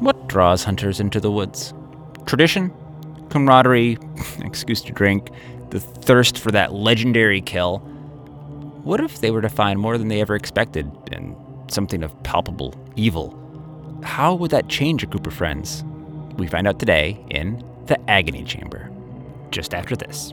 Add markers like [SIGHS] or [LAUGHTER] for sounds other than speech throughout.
What draws hunters into the woods? Tradition? Camaraderie? [LAUGHS] Excuse to drink? The thirst for that legendary kill? What if they were to find more than they ever expected and something of palpable evil? How would that change a group of friends? We find out today in The Agony Chamber, just after this.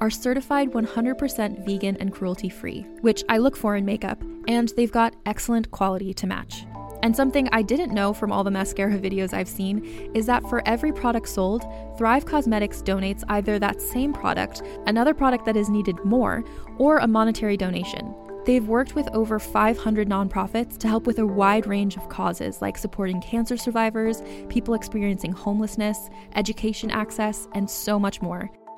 are certified 100% vegan and cruelty free, which I look for in makeup, and they've got excellent quality to match. And something I didn't know from all the mascara videos I've seen is that for every product sold, Thrive Causemetics donates either that same product, another product that is needed more, or a monetary donation. They've worked with over 500 nonprofits to help with a wide range of causes like supporting cancer survivors, people experiencing homelessness, education access, and so much more.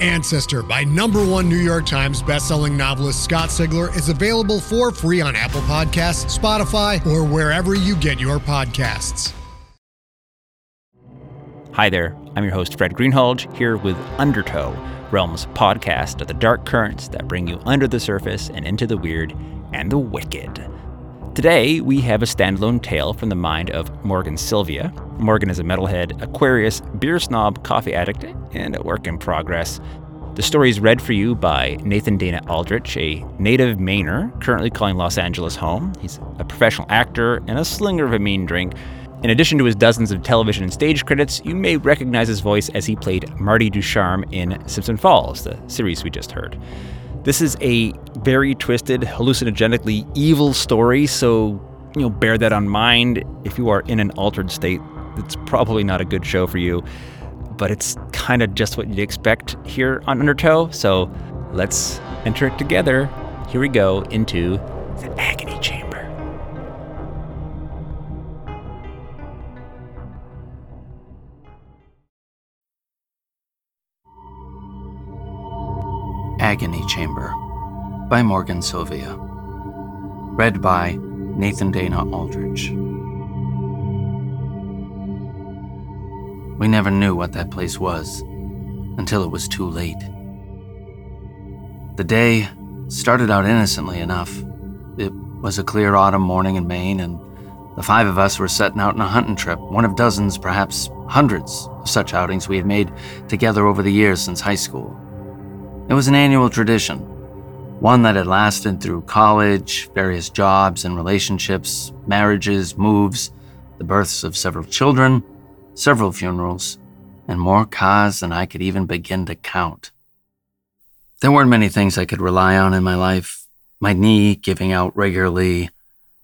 Ancestor by number one New York Times bestselling novelist Scott Sigler is available for free on Apple Podcasts, Spotify, or wherever you get your podcasts. Hi there, I'm your host, Fred Greenhalgh, here with Undertow, Realm's podcast of the dark currents that bring you under the surface and into the weird and the wicked. Today, we have a standalone tale from the mind of Morgan Sylvia. Morgan is a metalhead, Aquarius, beer snob, coffee addict, and a work in progress. The story is read for you by Nathan Dana Aldrich, a native Mainer, currently calling Los Angeles home. He's a professional actor and a slinger of a mean drink. In addition to his dozens of television and stage credits, you may recognize his voice as he played Marty Ducharme in Simpson Falls, the series we just heard. This is a very twisted, hallucinogenically evil story, so you know, bear that on mind. If you are in an altered state, it's probably not a good show for you. But it's kind of just what you'd expect here on Undertow, so let's enter it together. Here we go into the agony chamber. Agony Chamber by Morgan Sylvia. Read by Nathan Dana Aldrich. We never knew what that place was until it was too late. The day started out innocently enough. It was a clear autumn morning in Maine, and the five of us were setting out on a hunting trip, one of dozens, perhaps hundreds, of such outings we had made together over the years since high school. It was an annual tradition, one that had lasted through college, various jobs and relationships, marriages, moves, the births of several children, several funerals, and more cars than I could even begin to count. There weren't many things I could rely on in my life my knee giving out regularly,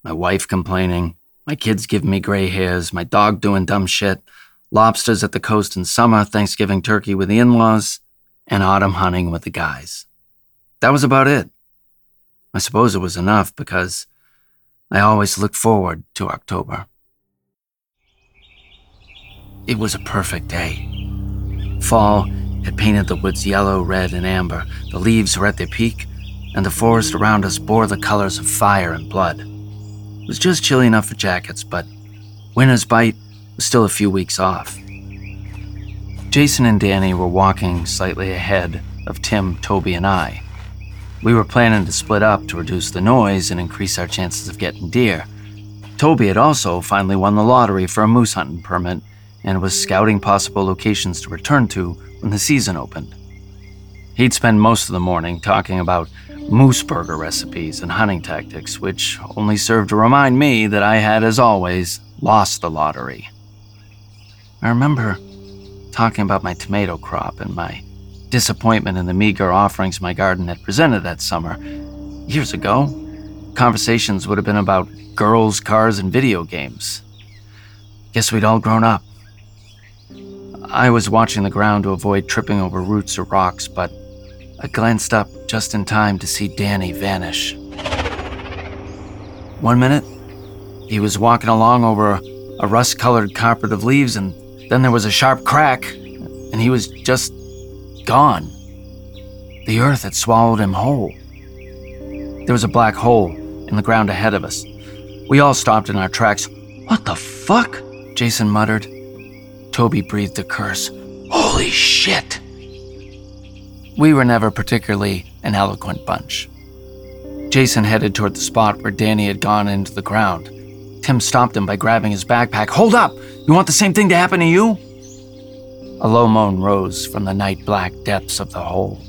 my wife complaining, my kids giving me gray hairs, my dog doing dumb shit, lobsters at the coast in summer, Thanksgiving turkey with the in laws, and autumn hunting with the guys. That was about it. I suppose it was enough because I always looked forward to October. It was a perfect day. Fall had painted the woods yellow, red, and amber. The leaves were at their peak, and the forest around us bore the colors of fire and blood. It was just chilly enough for jackets, but winter's bite was still a few weeks off. Jason and Danny were walking slightly ahead of Tim, Toby, and I. We were planning to split up to reduce the noise and increase our chances of getting deer. Toby had also finally won the lottery for a moose hunting permit and was scouting possible locations to return to when the season opened. He'd spend most of the morning talking about moose burger recipes and hunting tactics, which only served to remind me that I had, as always, lost the lottery. I remember talking about my tomato crop and my disappointment in the meager offerings my garden had presented that summer. Years ago, conversations would have been about girls, cars, and video games. Guess we'd all grown up. I was watching the ground to avoid tripping over roots or rocks, but I glanced up just in time to see Danny vanish. One minute, he was walking along over a rust colored carpet of leaves, and then there was a sharp crack, and he was just gone. The earth had swallowed him whole. There was a black hole in the ground ahead of us. We all stopped in our tracks. What the fuck? Jason muttered. Toby breathed a curse. Holy shit! We were never particularly an eloquent bunch. Jason headed toward the spot where Danny had gone into the ground. Tim stopped him by grabbing his backpack. Hold up! You want the same thing to happen to you? A low moan rose from the night black depths of the hole.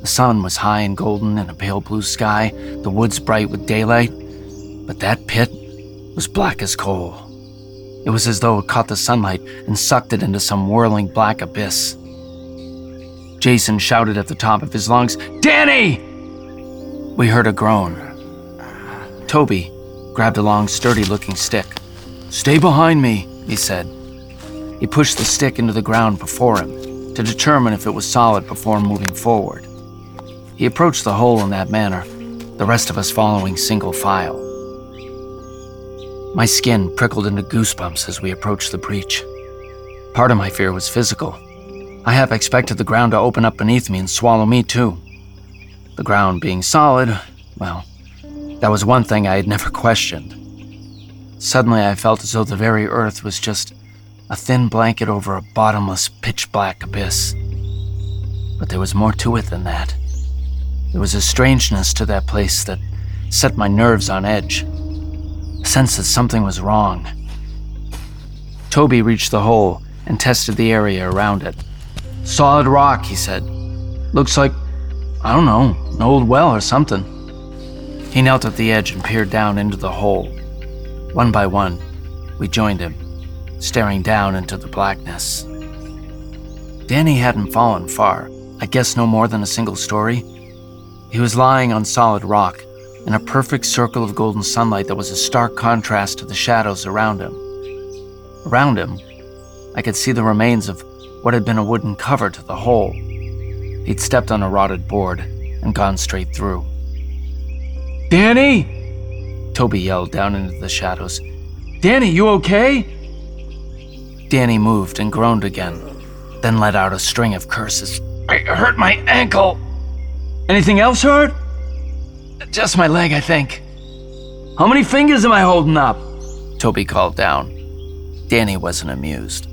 The sun was high and golden in a pale blue sky, the woods bright with daylight, but that pit was black as coal. It was as though it caught the sunlight and sucked it into some whirling black abyss. Jason shouted at the top of his lungs, Danny! We heard a groan. Toby grabbed a long, sturdy looking stick. Stay behind me, he said. He pushed the stick into the ground before him to determine if it was solid before moving forward. He approached the hole in that manner, the rest of us following single file. My skin prickled into goosebumps as we approached the breach. Part of my fear was physical. I half expected the ground to open up beneath me and swallow me too. The ground being solid, well, that was one thing I had never [LAUGHS] questioned. Suddenly, I felt as though the very earth was just a thin blanket over a bottomless, pitch black abyss. But there was more to it than that. There was a strangeness to that place that set my nerves on edge, a sense that something was wrong. Toby reached the hole and tested the area around it. Solid rock, he said. Looks like, I don't know, an old well or something. He knelt at the edge and peered down into the hole. One by one, we joined him staring down into the blackness. Danny hadn't fallen far, I guess no more than a single story. He was lying on solid rock, in a perfect circle of golden sunlight that was a stark contrast to the shadows around him. Around him, I could see the remains of what had been a wooden cover to the hole. He'd stepped on a rotted board and gone straight through. Danny! Toby yelled down into the shadows. Danny, you okay? Danny moved and groaned again, then let out a string of curses. I hurt my ankle. Anything else hurt? Just my leg, I think. How many fingers am I holding up? Toby called down. Danny wasn't amused.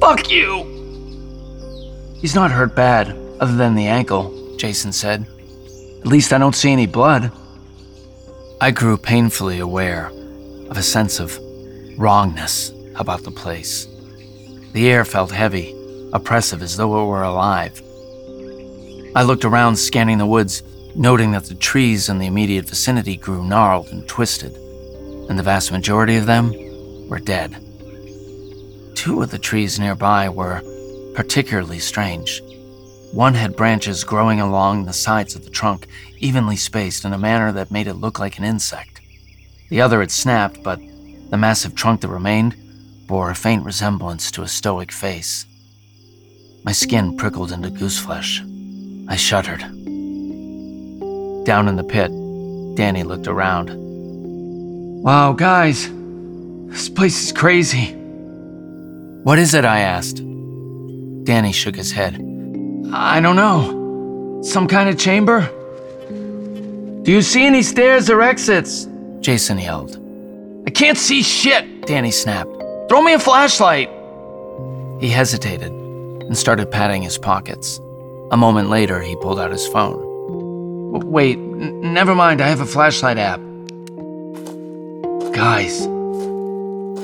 Fuck you! He's not hurt bad, other than the ankle, Jason said. At least I don't see any blood. I grew painfully aware of a sense of wrongness about the place. The air felt heavy, oppressive, as though it were alive. I looked around, scanning the woods, noting that the trees in the immediate vicinity grew gnarled and twisted, and the vast majority of them were dead. Two of the trees nearby were particularly strange. One had branches growing along the sides of the trunk, evenly spaced in a manner that made it look like an insect. The other had snapped, but the massive trunk that remained bore a faint resemblance to a stoic face. My skin prickled into gooseflesh. I shuddered. Down in the pit, Danny looked around. Wow, guys, this place is crazy. What is it? I asked. Danny shook his head. I don't know. Some kind of chamber? Do you see any stairs or exits? Jason yelled. I can't see shit, Danny snapped. Throw me a flashlight! He hesitated and started patting his pockets. A moment later, he pulled out his phone. Wait, n- never mind, I have a flashlight app. Guys.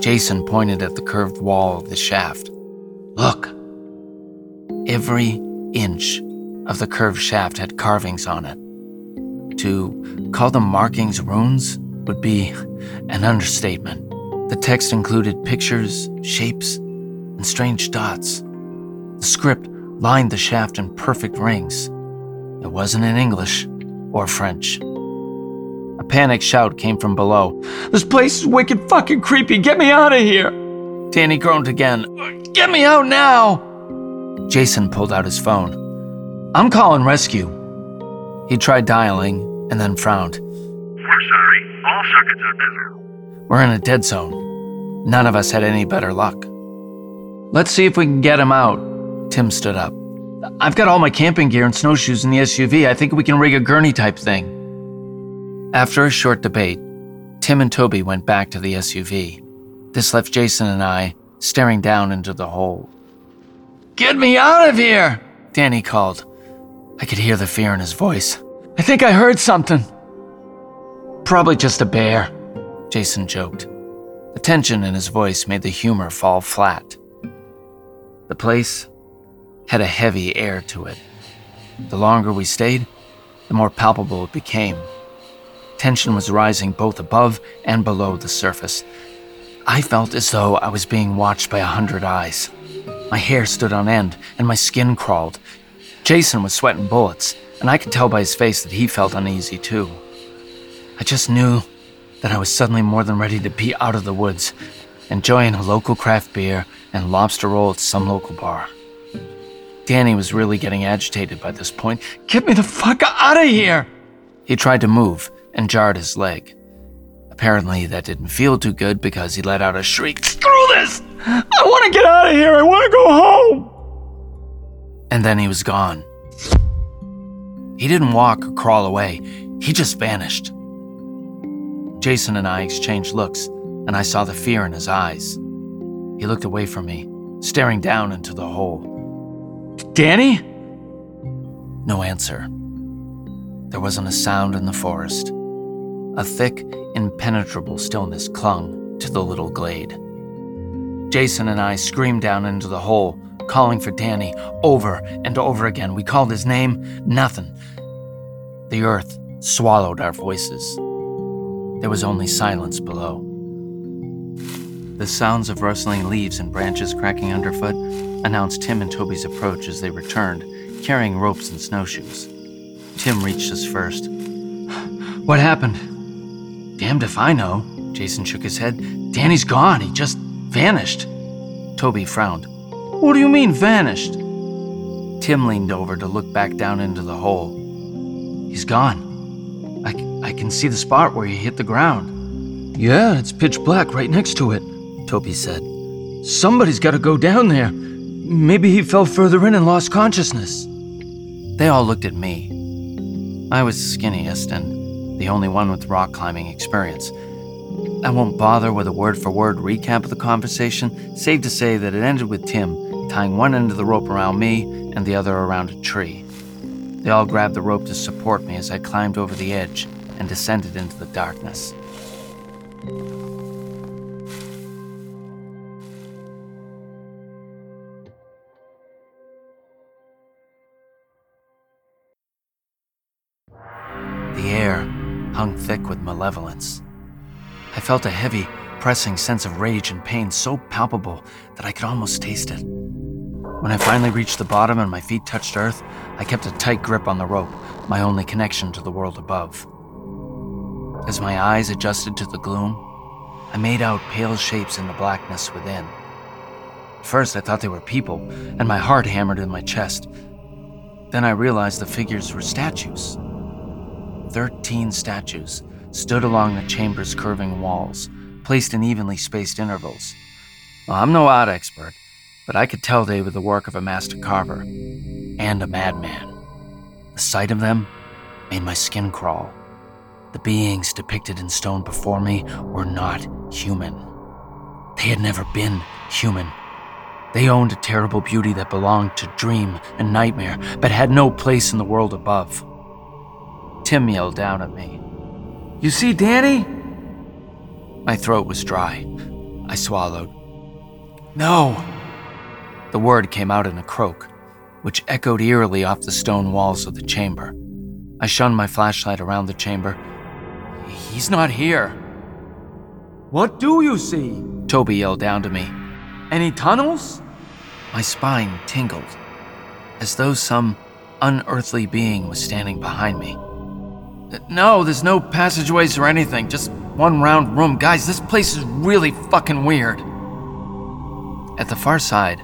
Jason pointed at the curved wall of the shaft. Look. Every inch of the curved shaft had carvings on it. To call them markings runes would be an understatement. The text included pictures, shapes, and strange dots. The script lined the shaft in perfect rings. It wasn't in English or French. A panicked shout came from below. This place is wicked fucking creepy. Get me out of here. Danny groaned again. Get me out now. Jason pulled out his phone. I'm calling rescue. He tried dialing and then frowned. We're sorry. All circuits are busy. We're in a dead zone. None of us had any better luck. Let's see if we can get him out. Tim stood up. I've got all my camping gear and snowshoes in the SUV. I think we can rig a gurney type thing. After a short debate, Tim and Toby went back to the SUV. This left Jason and I staring down into the hole. Get me out of here! Danny called. I could hear the fear in his voice. I think I heard something. Probably just a bear, Jason joked. The tension in his voice made the humor fall flat. The place had a heavy air to it. The longer we stayed, the more palpable it became. Tension was rising both above and below the surface. I felt as though I was being watched by a hundred eyes. My hair stood on end and my skin crawled. Jason was sweating bullets, and I could tell by his face that he felt uneasy too. I just knew that I was suddenly more than ready to be out of the woods, enjoying a local craft beer and lobster roll at some local bar. Danny was really getting agitated by this point. Get me the fuck out of here! He tried to move and jarred his leg. Apparently, that didn't feel too good because he let out a shriek. Screw this! I want to get out of here! I want to go home! And then he was gone. He didn't walk or crawl away, he just vanished. Jason and I exchanged looks, and I saw the fear in his eyes. He looked away from me, staring down into the hole. Danny? No answer. There wasn't a sound in the forest. A thick, impenetrable stillness clung to the little glade. Jason and I screamed down into the hole, calling for Danny over and over again. We called his name, nothing. The earth swallowed our voices. There was only silence below. The sounds of rustling leaves and branches cracking underfoot announced Tim and Toby's approach as they returned, carrying ropes and snowshoes. Tim reached us first. [SIGHS] What happened? Damned if I know. Jason shook his head. Danny's gone. He just vanished. Toby frowned. What do you mean, vanished? Tim leaned over to look back down into the hole. He's gone. I, c- I can see the spot where he hit the ground. Yeah, it's pitch black right next to it, Toby said. Somebody's got to go down there. Maybe he fell further in and lost consciousness. They all looked at me. I was the skinniest and the only one with rock climbing experience. I won't bother with a word for word recap of the conversation, save to say that it ended with Tim tying one end of the rope around me and the other around a tree. They all grabbed the rope to support me as I climbed over the edge and descended into the darkness. The air hung thick with malevolence. I felt a heavy, pressing sense of rage and pain so palpable that I could almost taste it. When I finally reached the bottom and my feet touched earth, I kept a tight grip on the rope, my only connection to the world above. As my eyes adjusted to the gloom, I made out pale shapes in the blackness within. First, I thought they were people, and my heart hammered in my chest. Then I realized the figures were statues. Thirteen statues stood along the chamber's curving walls, placed in evenly spaced intervals. Well, I'm no art expert, but I could tell they were the work of a master carver and a madman. The sight of them made my skin crawl. The beings depicted in stone before me were not human. They They had never been human. They owned a terrible beauty that belonged to dream and nightmare, but had no place in the world above. Tim yelled down at me. You see Danny? My throat was dry. I swallowed. No! The word came out in a croak, which echoed eerily off the stone walls of the chamber. I shone my flashlight around the chamber. He's not here. What do you see? Toby yelled down to me. Any tunnels? My spine tingled, as though some unearthly being was standing behind me. No, there's no passageways or anything, just one round room. Guys, this place is really fucking weird. At the far side,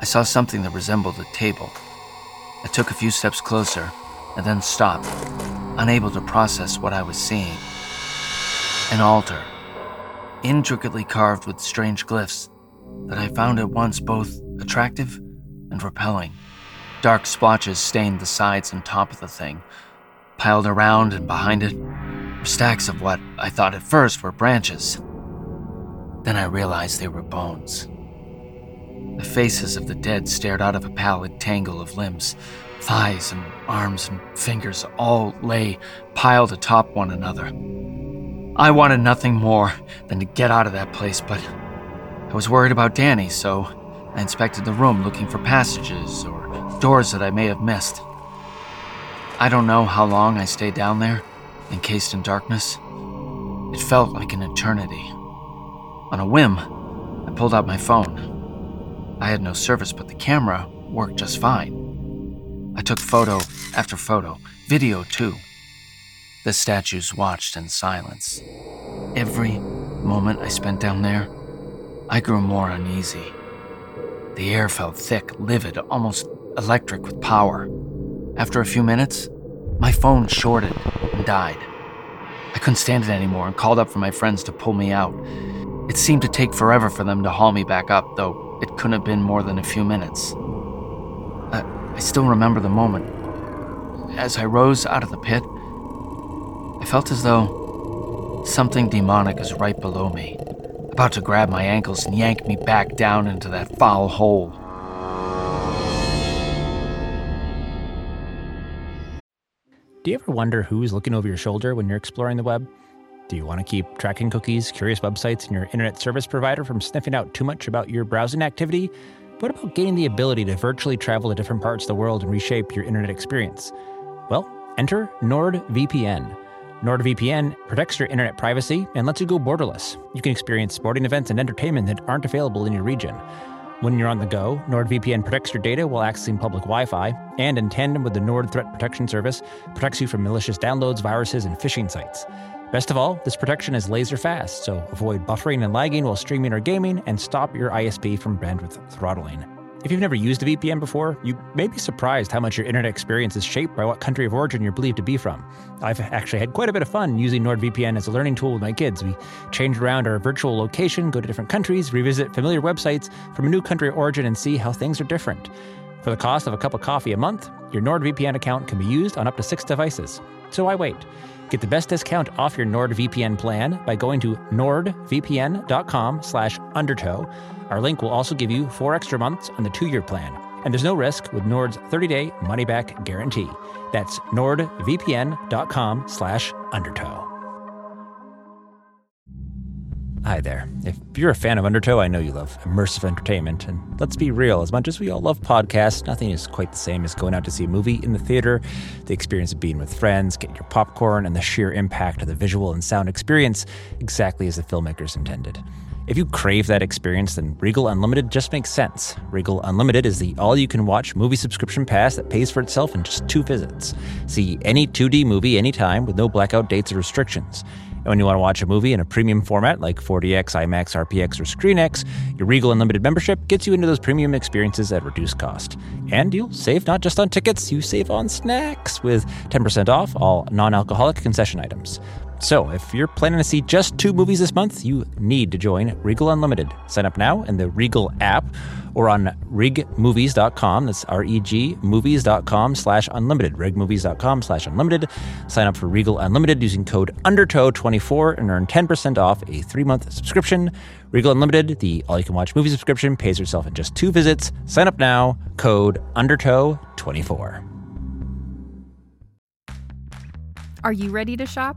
I saw something that resembled a table. I took a few steps closer and then stopped, unable to process what I was seeing. An altar, intricately carved with strange glyphs that I found at once both attractive and repelling. Dark splotches stained the sides and top of the thing. Piled around and behind it were stacks of what I thought at first were branches. Then I realized they were bones. The faces of the dead stared out of a pallid tangle of limbs. Thighs and arms and fingers all lay piled atop one another. I wanted nothing more than to get out of that place, but I was worried about Danny, so I inspected the room looking for passages or doors that I may have missed. I don't know how long I stayed down there, encased in darkness. It felt like an eternity. On a whim, I pulled out my phone. I had no service, but the camera worked just fine. I took photo after photo, video too. The statues watched in silence. Every moment I spent down there, I grew more uneasy. The air felt thick, livid, almost electric with power. After a few minutes, my phone shorted and died. I couldn't stand it anymore and called up for my friends to pull me out. It seemed to take forever for them to haul me back up, though it couldn't have been more than a few minutes. I, I still remember the moment. As I rose out of the pit, I felt as though something demonic was right below me, about to grab my ankles and yank me back down into that foul hole. Do you ever wonder who's looking over your shoulder when you're exploring the web? Do you want to keep tracking cookies, curious websites, and your internet service provider from sniffing out too much about your browsing activity? What about gaining the ability to virtually travel to different parts of the world and reshape your internet experience? Well, enter NordVPN. NordVPN protects your internet privacy and lets you go borderless. You can experience sporting events and entertainment that aren't available in your region. When you're on the go, NordVPN protects your data while accessing public Wi Fi, and in tandem with the Nord Threat Protection Service, protects you from malicious downloads, viruses, and phishing sites. Best of all, this protection is laser fast, so avoid buffering and lagging while streaming or gaming, and stop your ISP from bandwidth throttling. If you've never used a VPN before, you may be surprised how much your internet experience is shaped by what country of origin you're believed to be from. I've actually had quite a bit of fun using NordVPN as a learning tool with my kids. We change around our virtual location, go to different countries, revisit familiar websites from a new country of origin, and see how things are different. For the cost of a cup of coffee a month, your NordVPN account can be used on up to six devices. So I wait. Get the best discount off your NordVPN plan by going to nordvpn.com slash undertow. Our link will also give you four extra months on the two-year plan. And there's no risk with Nord's 30-day money-back guarantee. That's nordvpn.com slash undertow. Hi there. If you're a fan of Undertow, I know you love immersive entertainment. And let's be real, as much as we all love podcasts, nothing is quite the same as going out to see a movie in the theater, the experience of being with friends, getting your popcorn, and the sheer impact of the visual and sound experience exactly as the filmmakers intended. If you crave that experience, then Regal Unlimited just makes sense. Regal Unlimited is the all you can watch movie subscription pass that pays for itself in just two visits. See any 2D movie anytime with no blackout dates or restrictions. And when you want to watch a movie in a premium format like 4DX, IMAX, RPX, or ScreenX, your Regal Unlimited membership gets you into those premium experiences at reduced cost. And you'll save not just on tickets, you save on snacks with 10% off all non alcoholic concession items. So, if you're planning to see just two movies this month, you need to join Regal Unlimited. Sign up now in the Regal app or on regmovies.com. That's R-E-G movies.com slash unlimited. regmovies.com slash unlimited. Sign up for Regal Unlimited using code UNDERTOW24 and earn 10% off a three-month subscription. Regal Unlimited, the all-you-can-watch movie subscription, pays yourself in just two visits. Sign up now. Code UNDERTOW24. Are you ready to shop?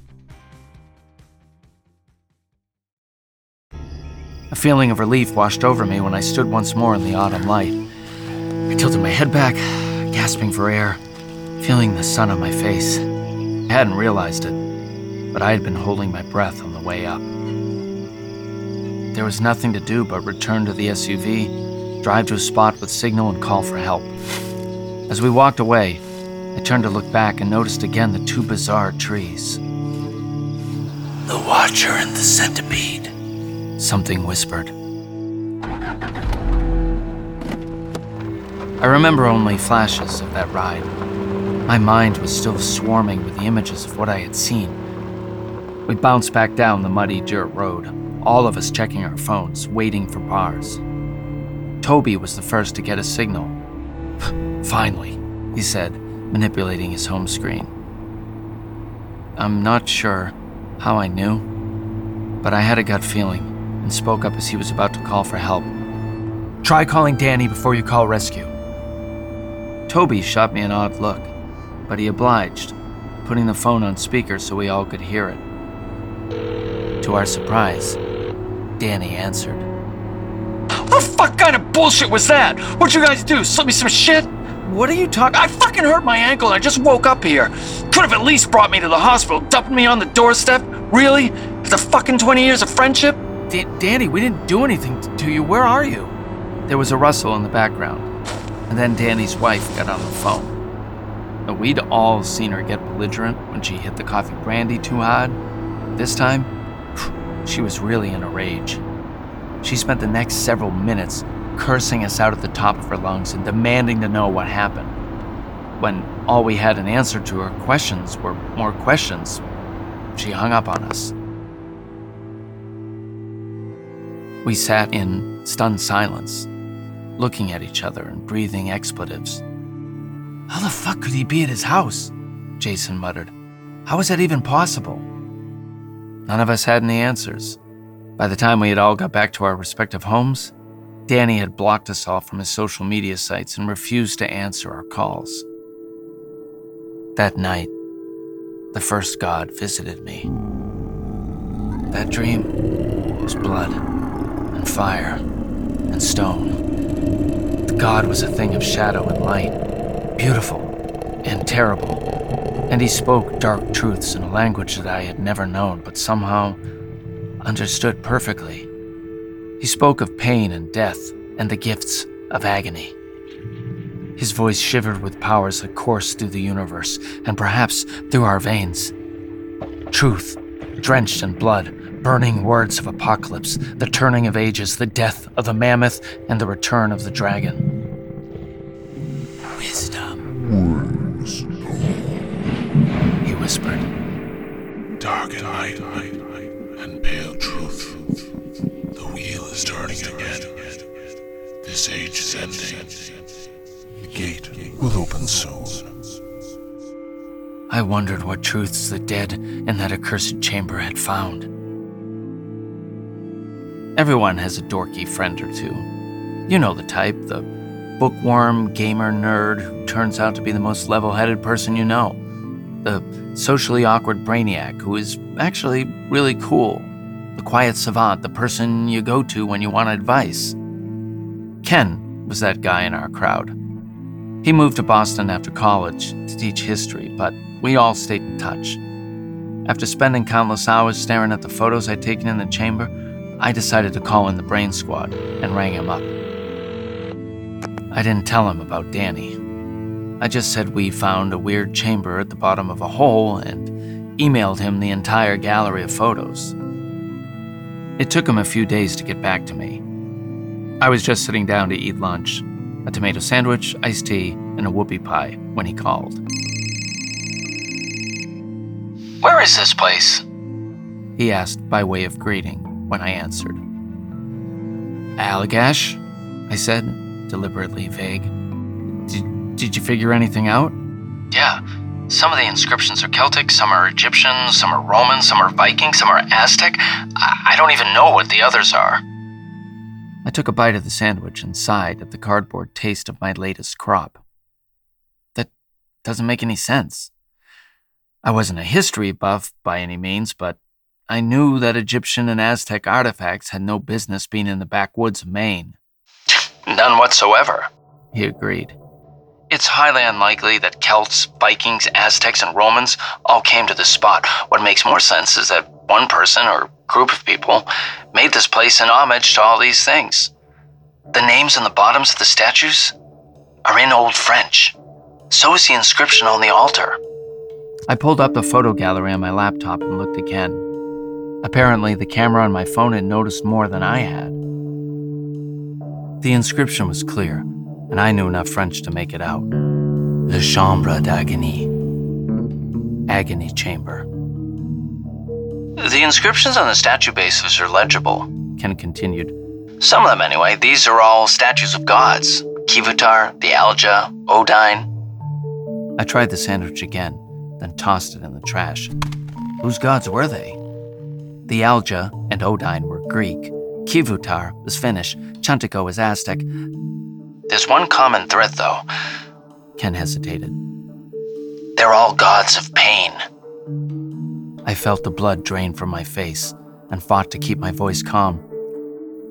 A feeling of relief washed over me when I stood once more in the autumn light. I tilted my head back, gasping for air, feeling the sun on my face. I hadn't realized it, but I had been holding my breath on the way up. There was nothing to do but return to the SUV, drive to a spot with signal, and call for help. As we walked away, I turned to look back and noticed again the two bizarre trees. The Watcher and the Centipede, something whispered. I remember only flashes of that ride. My mind was still swarming with the images of what I had seen. We bounced back down the muddy dirt road, all of us checking our phones, waiting for bars. Toby was the first to get a signal. [LAUGHS] Finally, he said, manipulating his home screen. I'm not sure how I knew, but I had a gut feeling and spoke up as he was about to call for help. Try calling Danny before you call rescue. Toby shot me an odd look, but he obliged, putting the phone on speaker so we all could hear it. To our surprise, Danny answered. What the fuck kind of bullshit was that? What'd you guys do? Slip me some shit? What are you talking? I fucking hurt my ankle I just woke up here. Could have at least brought me to the hospital, dumped me on the doorstep. Really? After fucking 20 years of friendship? Da- Danny, we didn't do anything to you. Where are you? There was a rustle in the background, and then Danny's wife got on the phone. Now, we'd all seen her get belligerent when she hit the coffee brandy too hard. This time, she was really in a rage. She spent the next several minutes cursing us out at the top of her lungs and demanding to know what happened. When all we had an answer to her questions were more questions, she hung up on us. We sat in stunned silence, looking at each other and breathing expletives. How the fuck could he be at his house? Jason muttered. How was that even possible? None of us had any answers. By the time we had all got back to our respective homes, Danny had blocked us all from his social media sites and refused to answer our calls. That night, the first god visited me. That dream was blood and fire and stone. The god was a thing of shadow and light, beautiful and terrible, and he spoke dark truths in a language that I had never known but somehow understood perfectly. He spoke of pain and death and the gifts of agony. His voice shivered with powers that coursed through the universe and perhaps through our veins. Truth, drenched in blood, burning words of apocalypse, the turning of ages, the death of the mammoth, and the return of the dragon. Wisdom. He whispered. Dark and light, and pale truth. The wheel is turning again. This age is ending. The gate will open soon. I wondered what truths the dead in that accursed chamber had found. Everyone has a dorky friend or two. You know the type, the bookworm gamer nerd who turns out to be the most level headed person you know. The socially awkward brainiac who is actually really cool. The quiet savant, the person you go to when you want advice. Ken was that guy in our crowd. He moved to Boston after college to teach history, but we all stayed in touch. After spending countless hours staring at the photos I'd taken in the chamber, I decided to call in the brain squad and rang him up. I didn't tell him about Danny. I just said we found a weird chamber at the bottom of a hole and emailed him the entire gallery of photos. It took him a few days to get back to me. I was just sitting down to eat lunch a tomato sandwich, iced tea, and a whoopie pie when he called. Where is this place? He asked by way of greeting when I answered. Allagash? I said, deliberately vague. Did, did you figure anything out? Yeah. Some of the inscriptions are Celtic, some are Egyptian, some are Roman, some are Viking, some are Aztec. I, I don't even know what the others are. I took a bite of the sandwich and sighed at the cardboard taste of my latest crop. That doesn't make any sense. I wasn't a history buff by any means, but I knew that Egyptian and Aztec artifacts had no business being in the backwoods of Maine. None whatsoever. He agreed. It's highly unlikely that Celts, Vikings, Aztecs, and Romans all came to this spot. What makes more sense is that one person or group of people made this place in homage to all these things. The names on the bottoms of the statues are in Old French. So is the inscription on the altar. I pulled up the photo gallery on my laptop and looked again. Apparently, the camera on my phone had noticed more than I had. The inscription was clear, and I knew enough French to make it out. Le Chambre d'Agony. Agony Chamber. The inscriptions on the statue bases are legible. Ken continued. Some of them, anyway. These are all statues of gods Kivutar, the Algea, Odyne. I tried the sandwich again, then tossed it in the trash. Whose gods were they? The Algea and Odyne were Greek. Kivutar was Finnish. Chantico was Aztec. There's one common thread, though. Ken hesitated. They're all gods of pain. I felt the blood drain from my face and fought to keep my voice calm.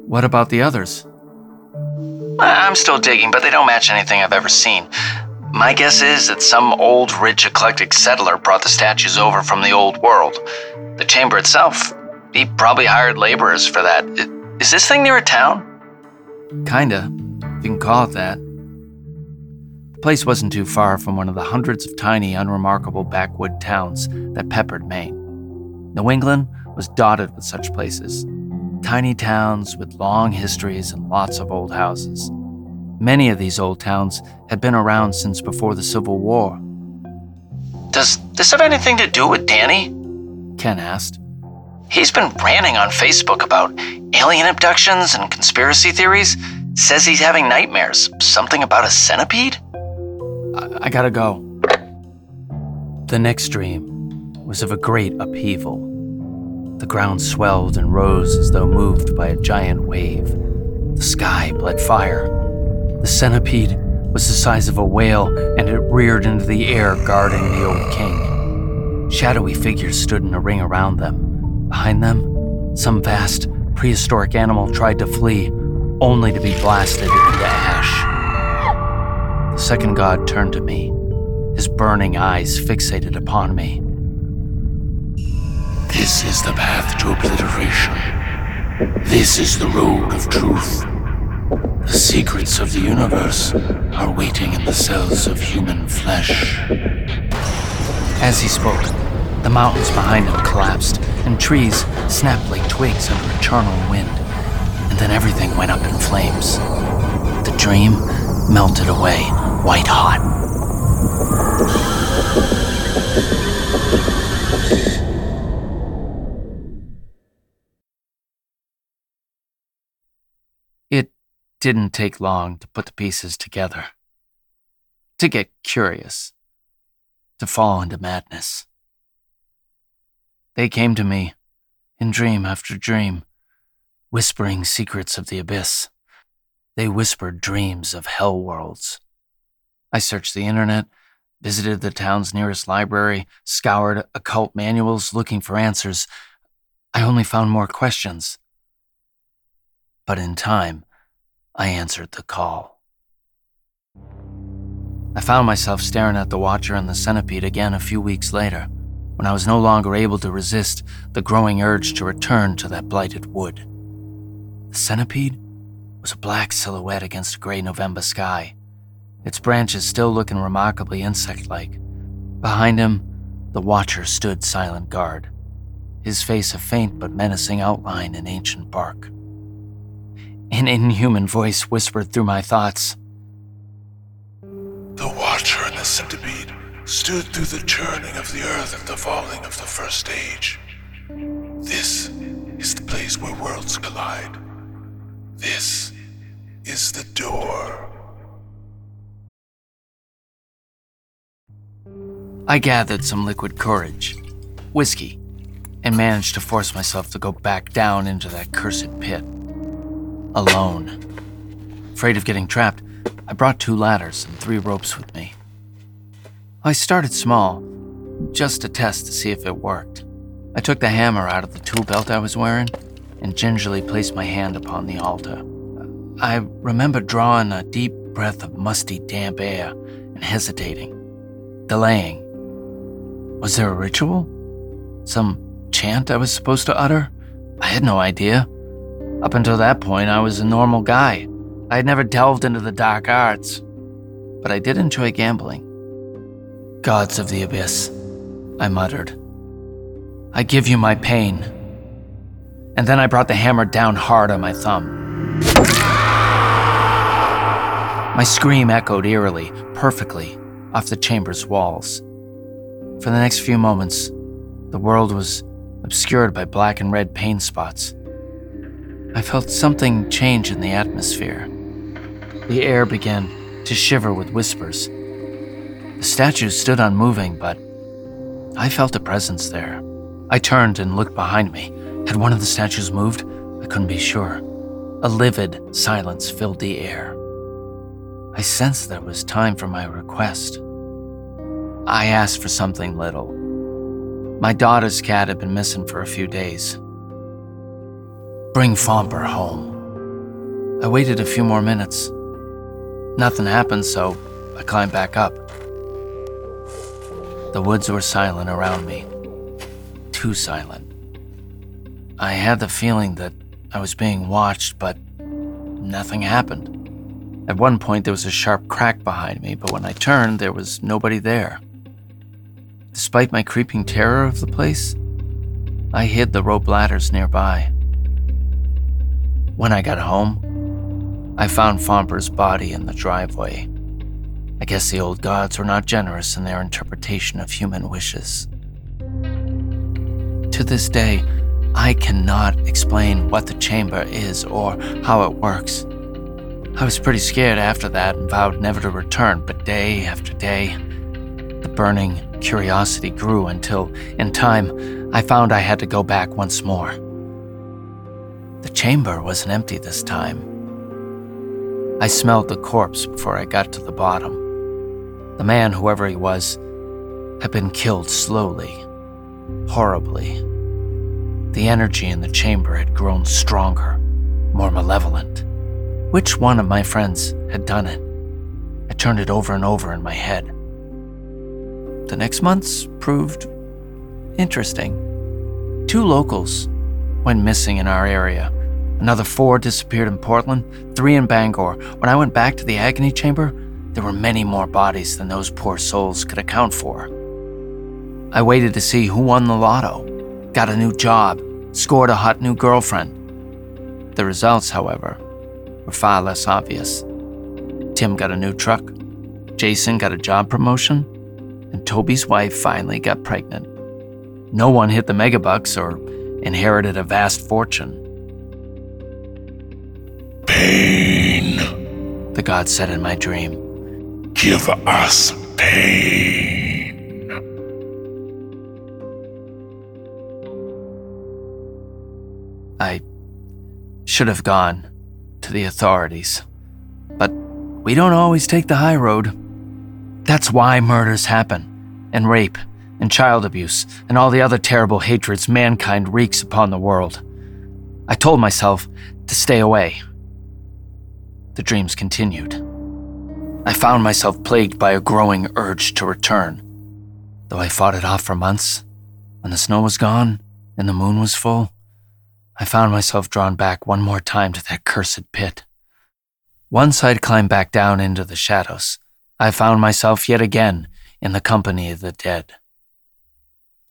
What about the others? I'm still digging, but they don't match anything I've ever seen. My guess is that some old, rich, eclectic settler brought the statues over from the old world. The chamber itself, he probably hired laborers for that. Is this thing near a town? Kinda, if you can call it that. The place wasn't too far from one of the hundreds of tiny, unremarkable backwood towns that peppered Maine. New England was dotted with such places tiny towns with long histories and lots of old houses. Many of these old towns had been around since before the Civil War. Does this have anything to do with Danny? Ken asked. He's been ranting on Facebook about alien abductions and conspiracy theories. Says he's having nightmares. Something about a centipede? I, I gotta go. The next dream was of a great upheaval. The ground swelled and rose as though moved by a giant wave. The sky bled fire. The centipede was the size of a whale, and it reared into the air, guarding the old king. Shadowy figures stood in a ring around them. Behind them, some vast, prehistoric animal tried to flee, only to be blasted into ash. The second god turned to me, his burning eyes fixated upon me. This is the path to obliteration. This is the road of truth. The secrets of the universe are waiting in the cells of human flesh. As he spoke, the mountains behind him collapsed, and trees snapped like twigs under a charnel wind. And then everything went up in flames. The dream melted away, white hot. It didn't take long to put the pieces together, to get curious, to fall into madness. They came to me in dream after dream, whispering secrets of the abyss. They whispered dreams of hell worlds. I searched the internet, visited the town's nearest library, scoured occult manuals looking for answers. I only found more questions. But in time, I answered the call. I found myself staring at the Watcher and the Centipede again a few weeks later, when I was no longer able to resist the growing urge to return to that blighted wood. The centipede was a black silhouette against a gray November sky, its branches still looking remarkably insect like. Behind him, the Watcher stood silent guard, his face a faint but menacing outline in ancient bark. An inhuman voice whispered through my thoughts The Watcher and the Centipede stood through the churning of the earth and the falling of the first age. This is the place where worlds collide. This is the door. I gathered some liquid courage, whiskey, and managed to force myself to go back down into that cursed pit. Alone. Afraid of getting trapped, I brought two ladders and three ropes with me. I started small, just to test to see if it worked. I took the hammer out of the tool belt I was wearing and gingerly placed my hand upon the altar. I remember drawing a deep breath of musty, damp air and hesitating, delaying. Was there a ritual? Some chant I was supposed to utter? I had no idea. Up until that point, I was a normal guy. I had never delved into the dark arts, but I did enjoy gambling. Gods of the abyss, I muttered. I give you my pain. And then I brought the hammer down hard on my thumb. My scream echoed eerily, perfectly, off the chamber's walls. For the next few moments, the world was obscured by black and red pain spots. I felt something change in the atmosphere. The air began to shiver with whispers. The statues stood unmoving, but I felt a presence there. I turned and looked behind me. Had one of the statues moved? I couldn't be sure. A livid silence filled the air. I sensed it was time for my request. I asked for something little. My daughter's cat had been missing for a few days. Bring Fomper home. I waited a few more minutes. Nothing happened, so I climbed back up. The woods were silent around me. Too silent. I had the feeling that I was being watched, but nothing happened. At one point, there was a sharp crack behind me, but when I turned, there was nobody there. Despite my creeping terror of the place, I hid the rope ladders nearby. When I got home, I found Fomper's body in the driveway. I guess the old gods were not generous in their interpretation of human wishes. To this day, I cannot explain what the chamber is or how it works. I was pretty scared after that and vowed never to return, but day after day, the burning curiosity grew until, in time, I found I had to go back once more. The chamber wasn't empty this time. I smelled the corpse before I got to the bottom. The man, whoever he was, had been killed slowly, horribly. The energy in the chamber had grown stronger, more malevolent. Which one of my friends had done it? I turned it over and over in my head. The next months proved interesting. Two locals went missing in our area. Another four disappeared in Portland, three in Bangor. When I went back to the agony chamber, there were many more bodies than those poor souls could account for. I waited to see who won the lotto, got a new job, scored a hot new girlfriend. The results, however, were far less obvious. Tim got a new truck, Jason got a job promotion, and Toby's wife finally got pregnant. No one hit the megabucks or inherited a vast fortune. Pain. The god said in my dream. Give us pain. I should have gone to the authorities. But we don't always take the high road. That's why murders happen, and rape, and child abuse, and all the other terrible hatreds mankind wreaks upon the world. I told myself to stay away. The dreams continued. I found myself plagued by a growing urge to return. Though I fought it off for months, when the snow was gone and the moon was full, I found myself drawn back one more time to that cursed pit. Once I'd climbed back down into the shadows, I found myself yet again in the company of the dead.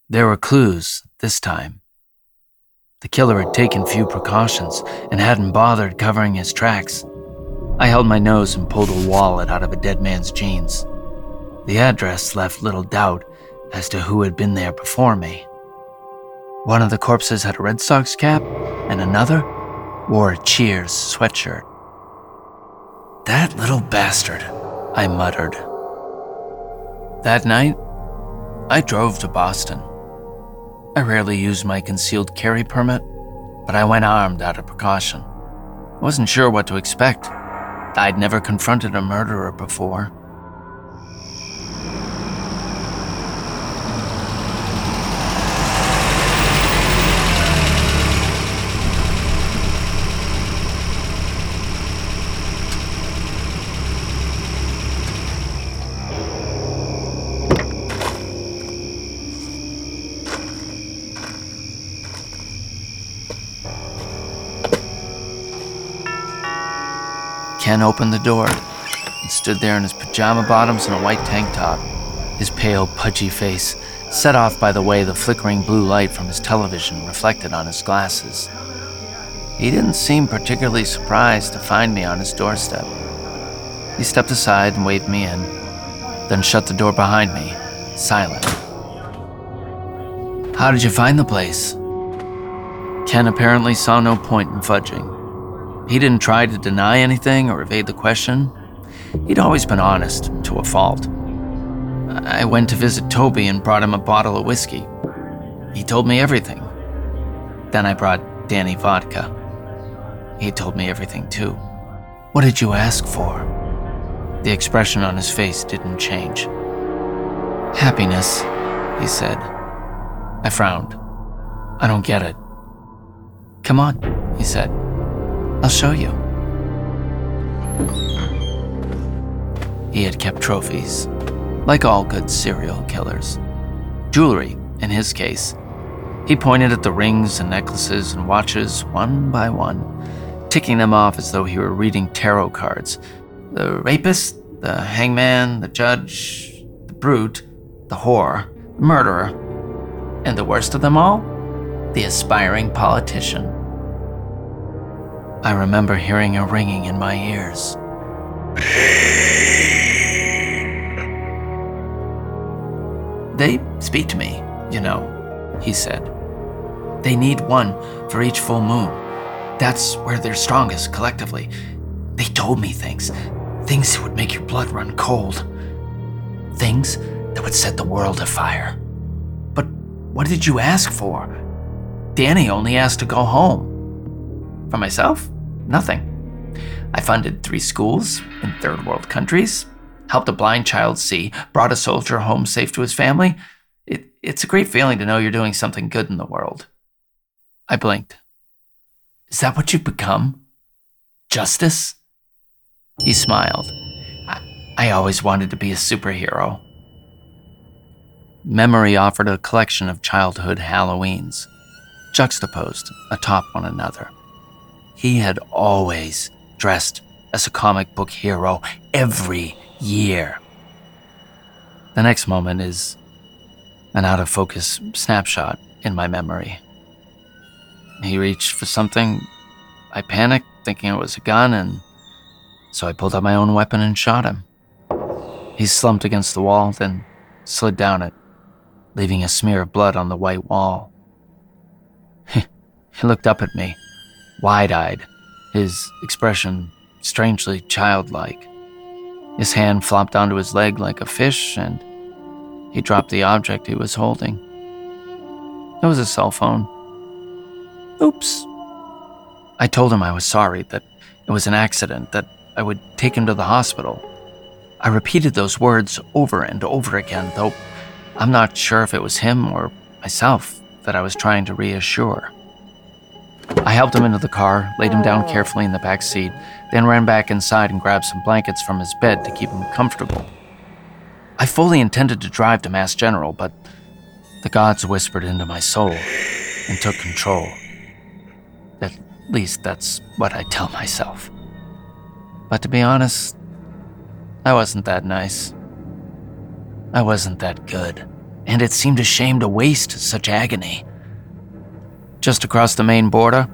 There were clues this time. The killer had taken few precautions and hadn't bothered covering his tracks. I held my nose and pulled a wallet out of a dead man's jeans. The address left little doubt as to who had been there before me. One of the corpses had a Red Sox cap, and another wore a Cheers sweatshirt. That little bastard, I muttered. That night, I drove to Boston. I rarely used my concealed carry permit, but I went armed out of precaution. I wasn't sure what to expect. I'd never confronted a murderer before. Ken opened the door and stood there in his pajama bottoms and a white tank top, his pale, pudgy face set off by the way the flickering blue light from his television reflected on his glasses. He didn't seem particularly surprised to find me on his doorstep. He stepped aside and waved me in, then shut the door behind me, silent. How did you find the place? Ken apparently saw no point in fudging. He didn't try to deny anything or evade the question. He'd always been honest, to a fault. I went to visit Toby and brought him a bottle of whiskey. He told me everything. Then I brought Danny vodka. He told me everything too. What did you ask for? The expression on his face didn't change. Happiness, he said. I frowned. I don't get it. Come on, he said. I'll show you. He had kept trophies, like all good serial killers. Jewelry, in his case. He pointed at the rings and necklaces and watches one by one, ticking them off as though he were reading tarot cards. The rapist, the hangman, the judge, the brute, the whore, the murderer, and the worst of them all, the aspiring politician. I remember hearing a ringing in my ears. They speak to me, you know, he said. They need one for each full moon. That's where they're strongest collectively. They told me things. Things that would make your blood run cold. Things that would set the world afire. But what did you ask for? Danny only asked to go home. For myself? Nothing. I funded three schools in third world countries, helped a blind child see, brought a soldier home safe to his family. It, it's a great feeling to know you're doing something good in the world. I blinked. Is that what you've become? Justice? He smiled. I, I always wanted to be a superhero. Memory offered a collection of childhood Halloweens, juxtaposed atop one another. He had always dressed as a comic book hero every year. The next moment is an out of focus snapshot in my memory. He reached for something. I panicked, thinking it was a gun, and so I pulled out my own weapon and shot him. He slumped against the wall, then slid down it, leaving a smear of blood on the white wall. [LAUGHS] he looked up at me wide eyed, his expression strangely childlike. His hand flopped onto his leg like a fish, and he dropped the object he was holding. It was a cell phone. Oops. I told him I was sorry, that it was an accident, that I would take him to the hospital. I repeated those words over and over again, though I'm not sure if it was him or myself that I was trying to reassure. I helped him into the car, laid him down oh. carefully in the back seat, then ran back inside and grabbed some blankets from his bed to keep him comfortable. I fully intended to drive to Mass General, but the gods whispered into my soul and took control. At least that's what I tell myself. But to be honest, I wasn't that nice. I wasn't that good, and it seemed a shame to waste such agony. Just across the Maine border,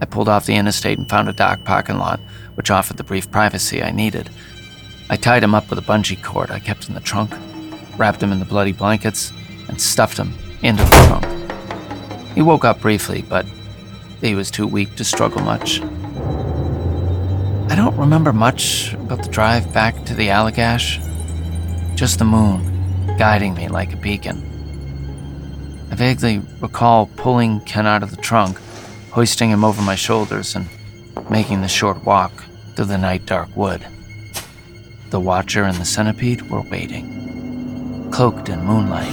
I pulled off the interstate and found a dark parking lot, which offered the brief privacy I needed. I tied him up with a bungee cord I kept in the trunk, wrapped him in the bloody blankets, and stuffed him into the trunk. He woke up briefly, but he was too weak to struggle much. I don't remember much about the drive back to the Allagash, just the moon guiding me like a beacon. I vaguely recall pulling Ken out of the trunk, hoisting him over my shoulders, and making the short walk through the night dark wood. The Watcher and the Centipede were waiting, cloaked in moonlight.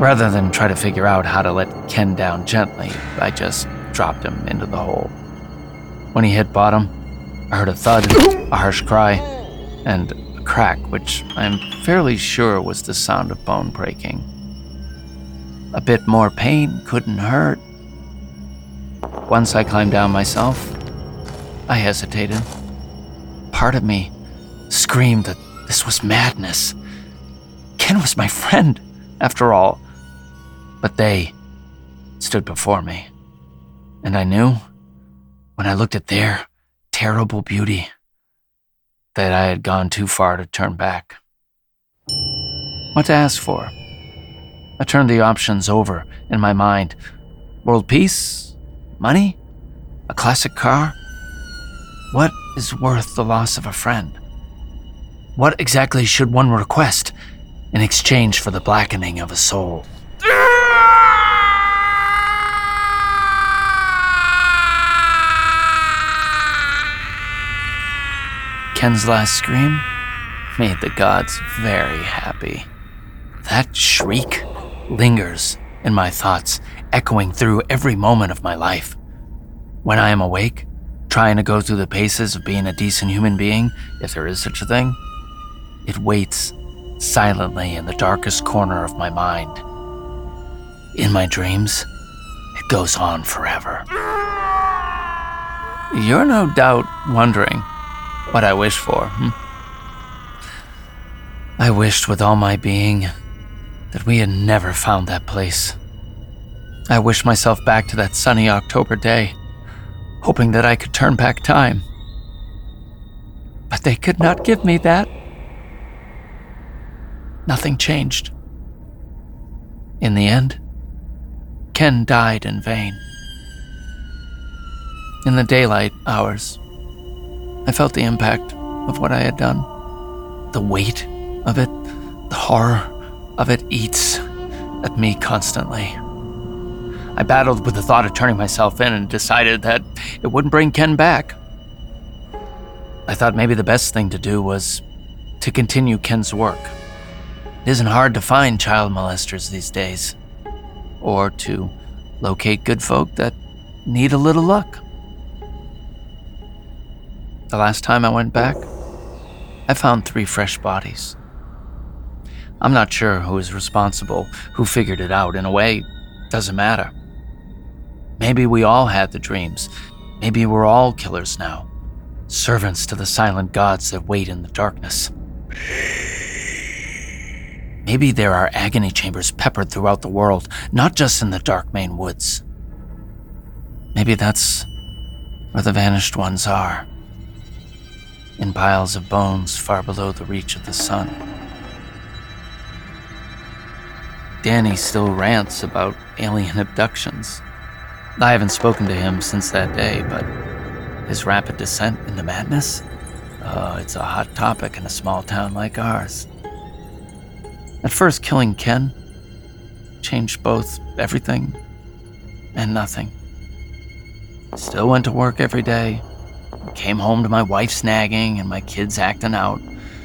Rather than try to figure out how to let Ken down gently, I just dropped him into the hole. When he hit bottom, I heard a thud, a harsh cry, and a crack, which I'm fairly sure was the sound of bone breaking. A bit more pain couldn't hurt. Once I climbed down myself, I hesitated. Part of me screamed that this was madness. Ken was my friend, after all. But they stood before me. And I knew, when I looked at their terrible beauty, that I had gone too far to turn back. What to ask for? I turned the options over in my mind world peace? Money? A classic car? What is worth the loss of a friend? What exactly should one request in exchange for the blackening of a soul? Ken's last scream made the gods very happy. That shriek lingers in my thoughts, echoing through every moment of my life. When I am awake, trying to go through the paces of being a decent human being, if there is such a thing, it waits silently in the darkest corner of my mind. In my dreams, it goes on forever. You're no doubt wondering what I wish for, hmm? I wished with all my being that we had never found that place. I wished myself back to that sunny October day, hoping that I could turn back time. But they could not give me that. Nothing changed. In the end, Ken died in vain. In the daylight hours, I felt the impact of what I had done. The weight of it, the horror of it eats at me constantly. I battled with the thought of turning myself in and decided that it wouldn't bring Ken back. I thought maybe the best thing to do was to continue Ken's work. It isn't hard to find child molesters these days, or to locate good folk that need a little luck. The last time I went back, I found three fresh bodies. I'm not sure who is responsible, who figured it out. In a way, doesn't matter. Maybe we all had the dreams. Maybe we're all killers now. Servants to the silent gods that wait in the darkness. Maybe there are agony chambers peppered throughout the world, not just in the dark Maine woods. Maybe that's where the vanished ones are. In piles of bones far below the reach of the sun. Danny still rants about alien abductions. I haven't spoken to him since that day, but his rapid descent into madness? Oh, it's a hot topic in a small town like ours. At first, killing Ken changed both everything and nothing. Still went to work every day. Came home to my wife snagging and my kids acting out.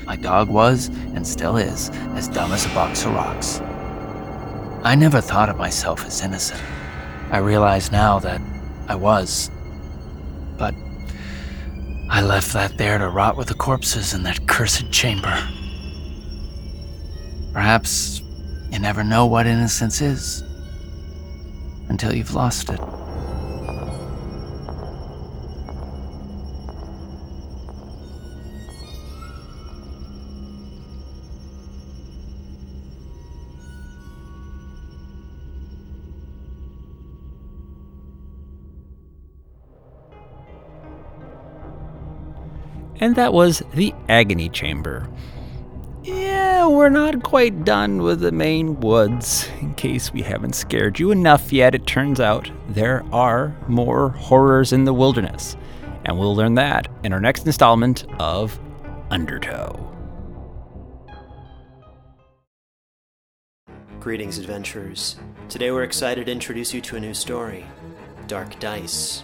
My dog was, and still is, as dumb as a box of rocks. I never thought of myself as innocent. I realize now that I was. But I left that there to rot with the corpses in that cursed chamber. Perhaps you never know what innocence is until you've lost it. And that was the Agony Chamber. Yeah, we're not quite done with the Maine woods. In case we haven't scared you enough yet, it turns out there are more horrors in the wilderness. And we'll learn that in our next installment of Undertow. Greetings, adventurers. Today we're excited to introduce you to a new story Dark Dice,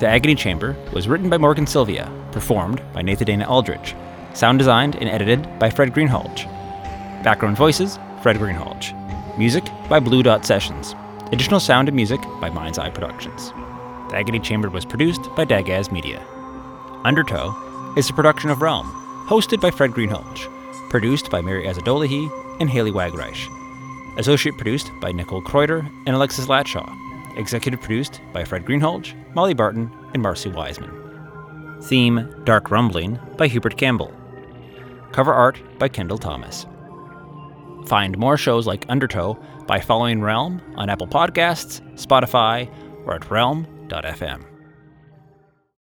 The Agony Chamber was written by Morgan Sylvia, performed by Nathan Dana Aldritch, sound designed and edited by Fred Greenhalgh. Background voices, Fred Greenhalgh. Music by Blue Dot Sessions. Additional sound and music by Mind's Eye Productions. The Agony Chamber was produced by Dagaz Media. Undertow is a production of Realm, hosted by Fred Greenhalgh, produced by Mary Azadolahi and Haley Wagreich. Associate produced by Nicole Kreuter and Alexis Latshaw. Executive produced by Fred Greenhalgh, Molly Barton, and Marcy Wiseman. Theme Dark Rumbling by Hubert Campbell. Cover art by Kendall Thomas. Find more shows like Undertow by following Realm on Apple Podcasts, Spotify, or at realm.fm.